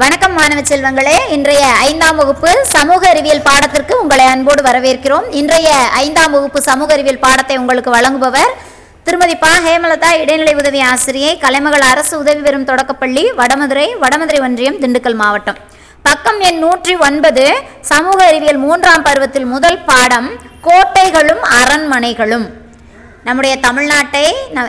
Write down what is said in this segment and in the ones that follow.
வணக்கம் மாணவ செல்வங்களே. இன்றைய ஐந்தாம் வகுப்பு சமூக அறிவியல் பாடத்திற்கு உங்களை அன்போடு வரவேற்கிறோம். இன்றைய ஐந்தாம் வகுப்பு சமூக அறிவியல் பாடத்தை உங்களுக்கு வழங்குபவர் திருமதி பா. ஹேமலதா இடைநிலை உதவி ஆசிரியை கலைமகள் அரசு உதவி பெறும் தொடக்கப்பள்ளி வடமதுரை வடமதுரை ஒன்றியம் திண்டுக்கல் மாவட்டம். பக்கம் எண் நூற்றி ஒன்பது சமூக அறிவியல் மூன்றாம் பருவத்தில் முதல் பாடம் கோட்டைகளும் அரண்மனைகளும். நம்முடைய தமிழ்நாட்டை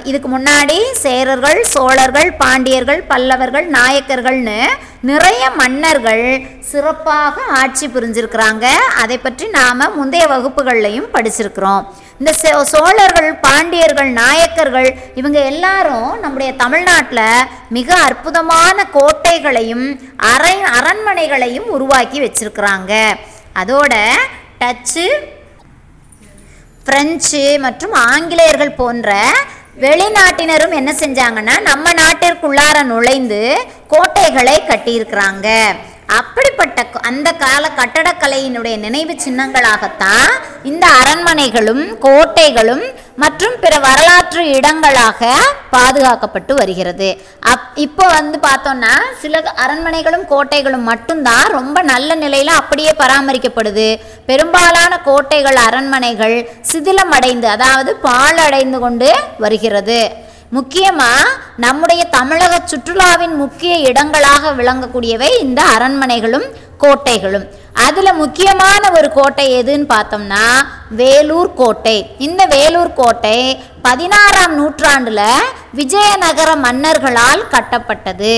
இதுக்கு முன்னாடி சேரர்கள் சோழர்கள் பாண்டியர்கள் பல்லவர்கள் நாயக்கர்கள்னு நிறைய மன்னர்கள் சிறப்பாக ஆட்சி புரிஞ்சிருக்கிறாங்க. அதை பற்றி நாம் முந்தைய வகுப்புகள்லையும் படிச்சிருக்கிறோம். இந்த சோ- சோழர்கள் பாண்டியர்கள் நாயக்கர்கள் இவங்க எல்லாரும் நம்முடைய தமிழ்நாட்டில் மிக அற்புதமான கோட்டைகளையும் அரை அரண்மனைகளையும் உருவாக்கி வச்சிருக்கிறாங்க. அதோட டச்சு பிரெஞ்சு மற்றும் ஆங்கிலேயர்கள் போன்ற வெளிநாட்டினரும் என்ன செஞ்சாங்கன்னா நம்ம நாட்டிற்குள்ளார நுழைந்து கோட்டைகளை கட்டியிருக்கிறாங்க. அப்படிப்பட்ட அந்த கால கட்டடக்கலையினுடைய நினைவு சின்னங்களாகத்தான் இந்த அரண்மனைகளும் கோட்டைகளும் மற்றும் பிற வரலாற்று இடங்களாக பாதுகாக்கப்பட்டு வருகிறது. அப் இப்போ வந்து பார்த்தோம்னா சில அரண்மனைகளும் கோட்டைகளும் மட்டும்தான் ரொம்ப நல்ல நிலையில் அப்படியே பராமரிக்கப்படுது. பெரும்பாலான கோட்டைகள் அரண்மனைகள் சிதிலமடைந்து அதாவது பாழடைந்து கொண்டு வருகிறது. முக்கியமாக நம்முடைய தமிழக சுற்றுலாவின் முக்கிய இடங்களாக விளங்கக்கூடியவை இந்த அரண்மனைகளும் கோட்டைகளும். அதில் முக்கியமான ஒரு கோட்டை எதுன்னு பார்த்தோம்னா வேலூர் கோட்டை. இந்த வேலூர் கோட்டை பதினாறாம் நூற்றாண்டில் விஜயநகர மன்னர்களால் கட்டப்பட்டது.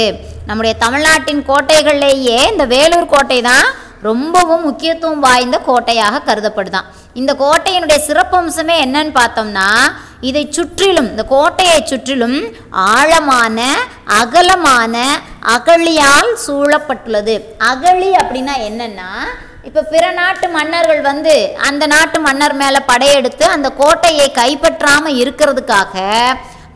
நம்முடைய தமிழ்நாட்டின் கோட்டைகள்லேயே இந்த வேலூர் கோட்டை தான் ரொம்பவும் முக்கியத்துவம் வாய்ந்த கோட்டையாக கருதப்படுதான். இந்த கோட்டையினுடைய சிறப்பம்சமே என்னன்னு பார்த்தோம்னா இதை சுற்றிலும் இந்த கோட்டையை சுற்றிலும் ஆழமான அகலமான அகழியால் சூழப்பட்டுள்ளது. அகழி அப்படின்னா என்னென்னா இப்போ பிற நாட்டு மன்னர்கள் வந்து அந்த நாட்டு மன்னர் மேலே படையெடுத்து அந்த கோட்டையை கைப்பற்றாமல் இருக்கிறதுக்காக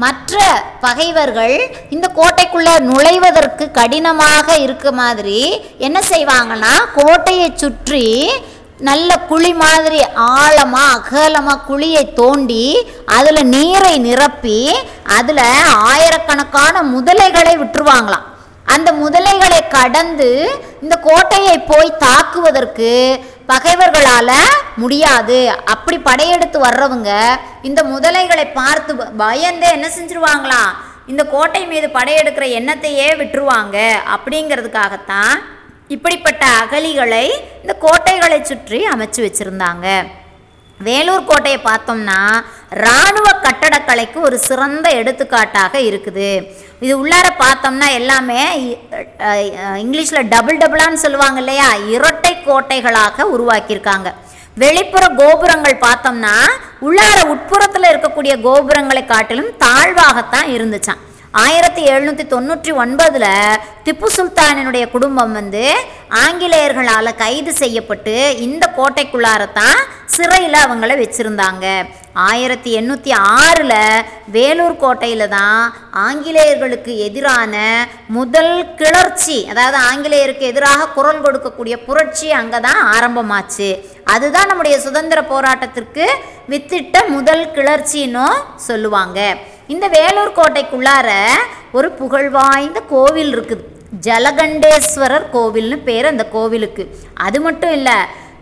மற்ற பகைவர்கள் இந்த கோட்டைக்குள்ளே நுழைவதற்கு கடினமாக இருக்க மாதிரி என்ன செய்வாங்கன்னா கோட்டையை சுற்றி நல்ல குழி மாதிரி ஆழமாக அகலமாக குழியை தோண்டி அதில் நீரை நிரப்பி அதில் ஆயிரக்கணக்கான முதலைகளை விட்டுருவாங்களாம். அந்த முதலைகளை கடந்து இந்த கோட்டையை போய் தாக்குவதற்கு பகைவர்களால் முடியாது. அப்படி படையெடுத்து வர்றவங்க இந்த முதலைகளை பார்த்து பயந்தே என்ன செஞ்சுருவாங்களாம் இந்த கோட்டை மீது படையெடுக்கிற எண்ணத்தையே விட்டுருவாங்க. அப்படிங்கிறதுக்காகத்தான் இப்படிப்பட்ட அகலிகளை இந்த கோட்டைகளை சுற்றி அமைச்சு வச்சுருந்தாங்க. வேலூர் கோட்டையை பார்த்தோம்னா இராணுவ கட்டடக்கலைக்கு ஒரு சிறந்த எடுத்துக்காட்டாக இருக்குது. இது உள்ளார பார்த்தோம்னா எல்லாமே இங்கிலீஷில் டபுள் டபுளான்னு சொல்லுவாங்க இல்லையா? இரட்டை கோட்டைகளாக உருவாக்கியிருக்காங்க. வெளிப்புற கோபுரங்கள் பார்த்தோம்னா உள்ளார உட்புறத்தில் இருக்கக்கூடிய கோபுரங்களை காட்டிலும் தாழ்வாகத்தான் இருந்துச்சான் ஆயிரத்தி எழுநூற்றி தொண்ணூற்றி ஒன்பதில் திப்பு சுல்தானினுடைய குடும்பம் வந்து ஆங்கிலேயர்களால் கைது செய்யப்பட்டு இந்த கோட்டைக்குள்ளாரத்தான் சிறையில் அவங்கள வச்சுருந்தாங்க. ஆயிரத்தி எண்ணூற்றி ஆறில் வேலூர் கோட்டையில் தான் ஆங்கிலேயர்களுக்கு எதிரான முதல் கிளர்ச்சி அதாவது ஆங்கிலேயருக்கு எதிராக குரல் கொடுக்கக்கூடிய புரட்சி அங்கே தான் ஆரம்பமாச்சு. அதுதான் நம்முடைய சுதந்திர போராட்டத்திற்கு வித்திட்ட முதல் கிளர்ச்சின்னும் சொல்லுவாங்க. இந்த வேலூர் கோட்டைக்குள்ளார ஒரு புகழ்வாய்ந்த கோவில் இருக்குது. ஜலகண்டேஸ்வரர் கோவில்னு பேர் அந்த கோவிலுக்கு. அது மட்டும் இல்லை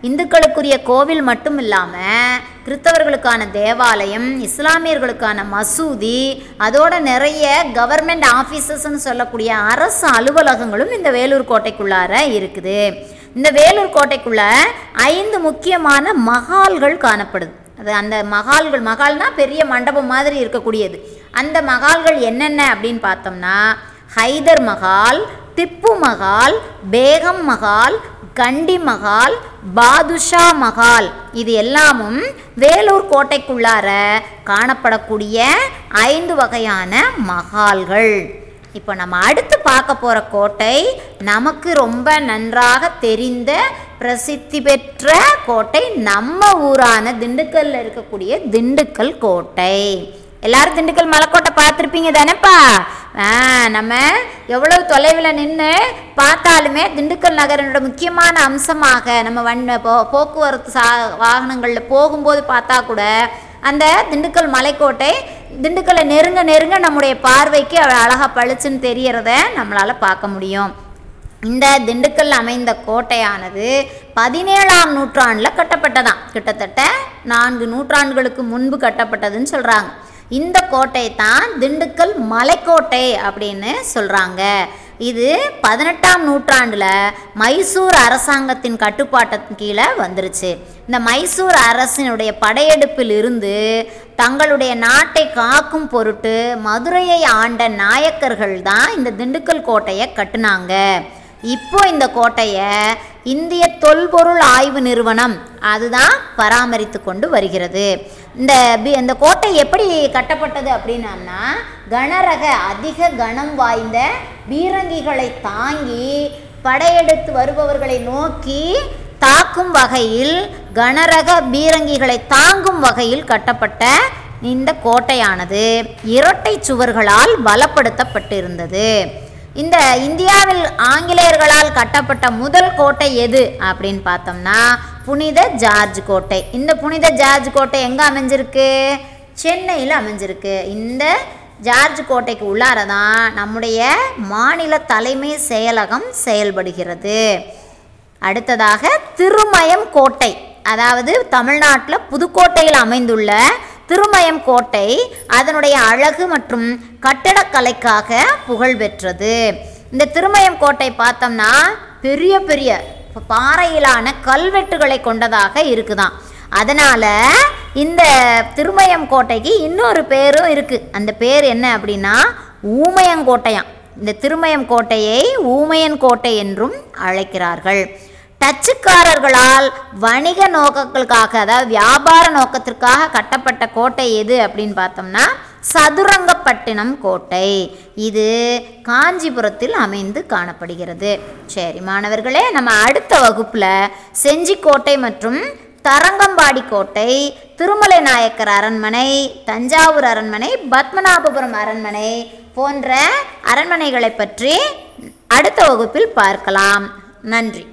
இந்துக்களுக்குரிய கோவில் மட்டும் இல்லாமல் கிறிஸ்தவர்களுக்கான தேவாலயம் இஸ்லாமியர்களுக்கான மசூதி அதோட நிறைய கவர்மெண்ட் ஆஃபீஸஸ்ன்னு சொல்லக்கூடிய அரசு அலுவலகங்களும் இந்த வேலூர் கோட்டைக்குள்ளார இருக்குது. இந்த வேலூர் கோட்டைக்குள்ள ஐந்து முக்கியமான மகால்கள் காணப்படுது. அது அந்த மகால்கள் மகால்னா பெரிய மண்டபம் மாதிரி இருக்கக்கூடியது. அந்த மகால்கள் என்னென்ன அப்படின்னு பார்த்தோம்னா ஹைதர் மகால் திப்பு மகால் பேகம் மகால் கண்டி மகால் பாதுஷா மகால் இது எல்லாமும் வேலூர் கோட்டைக்குள்ளார காணப்படக்கூடிய ஐந்து வகையான மகால்கள் இப்போ நம்ம அடுத்து பார்க்க போகிற கோட்டை நமக்கு ரொம்ப நன்றாக தெரிந்த பிரசித்தி பெற்ற கோட்டை நம்ம ஊரான திண்டுக்கல்ல இருக்கக்கூடிய திண்டுக்கல் கோட்டை. எல்லாரும் திண்டுக்கல் மலைக்கோட்டை பார்த்துருப்பீங்க தானேப்பா? நம்ம எவ்வளவு தொலைவில் நின்று பார்த்தாலுமே திண்டுக்கல் நகரனோட முக்கியமான அம்சமாக நம்ம வண் போ போக்குவரத்து சா வாகனங்களில் போகும்போது பார்த்தா கூட அந்த திண்டுக்கல் மலைக்கோட்டை திண்டுக்கல்லை நெருங்க நெருங்க நம்முடைய பார்வைக்கு அழகாக பளிச்சுன்னு தெரியறத நம்மளால் பார்க்க முடியும். இந்த திண்டுக்கல் அமைந்த கோட்டையானது பதினேழாம் நூற்றாண்டில் கட்டப்பட்டதான் கிட்டத்தட்ட நான்கு நூற்றாண்டுகளுக்கு முன்பு கட்டப்பட்டதுன்னு சொல்கிறாங்க இந்த கோட்டை தான் திண்டுக்கல் மலைக்கோட்டை அப்படின்னு சொல்கிறாங்க இது பதினெட்டாம் நூற்றாண்டில் மைசூர் அரசாங்கத்தின் கட்டுப்பாட்டின் கீழே வந்துருச்சு. இந்த மைசூர் அரசினுடைய படையெடுப்பில் இருந்து தங்களுடைய நாட்டை காக்கும் பொருட்டு மதுரையை ஆண்ட நாயக்கர்கள் தான் இந்த திண்டுக்கல் கோட்டையை கட்டுனாங்க. இப்போ இந்த கோட்டையை இந்திய தொல்பொருள் ஆய்வு நிறுவனம் அதுதான் பராமரித்து கொண்டு வருகிறது. இந்த பி- இந்த கோட்டை எப்படி கட்டப்பட்டது அப்படின்னம்னா கனரக அதிக கனம் வாய்ந்த பீரங்கிகளை தாங்கி படையெடுத்து வருபவர்களை நோக்கி தாக்கும் வகையில் கனரக பீரங்கிகளை தாங்கும் வகையில் கட்டப்பட்ட இந்த கோட்டையானது இரட்டை சுவர்களால் பலப்படுத்தப்பட்டிருந்தது. இந்த இந்தியாவில் ஆங்கிலேயர்களால் கட்டப்பட்ட முதல் கோட்டை எது அப்படின்னு பார்த்தோம்னா புனித ஜார்ஜ் கோட்டை. இந்த புனித ஜார்ஜ் கோட்டை எங்கே அமைஞ்சிருக்கு? சென்னையில் அமைஞ்சிருக்கு. இந்த ஜார்ஜ் கோட்டைக்கு உள்ளார தான் நம்முடைய மாநில தலைமை செயலகம் செயல்படுகிறது. அடுத்ததாக திருமயம் கோட்டை. அதாவது தமிழ்நாட்டில் புதுக்கோட்டையில் அமைந்துள்ள திருமயம் கோட்டை அதனுடைய அழகு மற்றும் கட்டடக்கலைக்காக புகழ் பெற்றது இந்த திருமயம் கோட்டை பார்த்தோம்னா பெரிய பெரிய பாறையிலான கல்வெட்டுகளை கொண்டதாக இருக்குதான் அதனால் இந்த திருமயம் கோட்டைக்கு இன்னொரு பேரும் இருக்குது அந்த பேர் என்ன அப்படின்னா ஊமையங்கோட்டையாம். இந்த திருமயம் கோட்டையை ஊமையன் கோட்டை என்றும் அழைக்கிறார்கள். டச்சுக்காரர்களால் வணிக நோக்கங்களுக்காக அதாவது வியாபார நோக்கத்திற்காக கட்டப்பட்ட கோட்டை எது அப்படின்னு பார்த்தோம்னா சதுரங்கப்பட்டினம் கோட்டை. இது காஞ்சிபுரத்தில் அமைந்து காணப்படுகிறது. சரி மாணவர்களே நம்ம அடுத்த வகுப்பில் செஞ்சிக்கோட்டை மற்றும் தரங்கம்பாடி கோட்டை திருமலை நாயக்கர் அரண்மனை தஞ்சாவூர் அரண்மனை பத்மநாபபுரம் அரண்மனை போன்ற அரண்மனைகளை பற்றி அடுத்த வகுப்பில் பார்க்கலாம். நன்றி.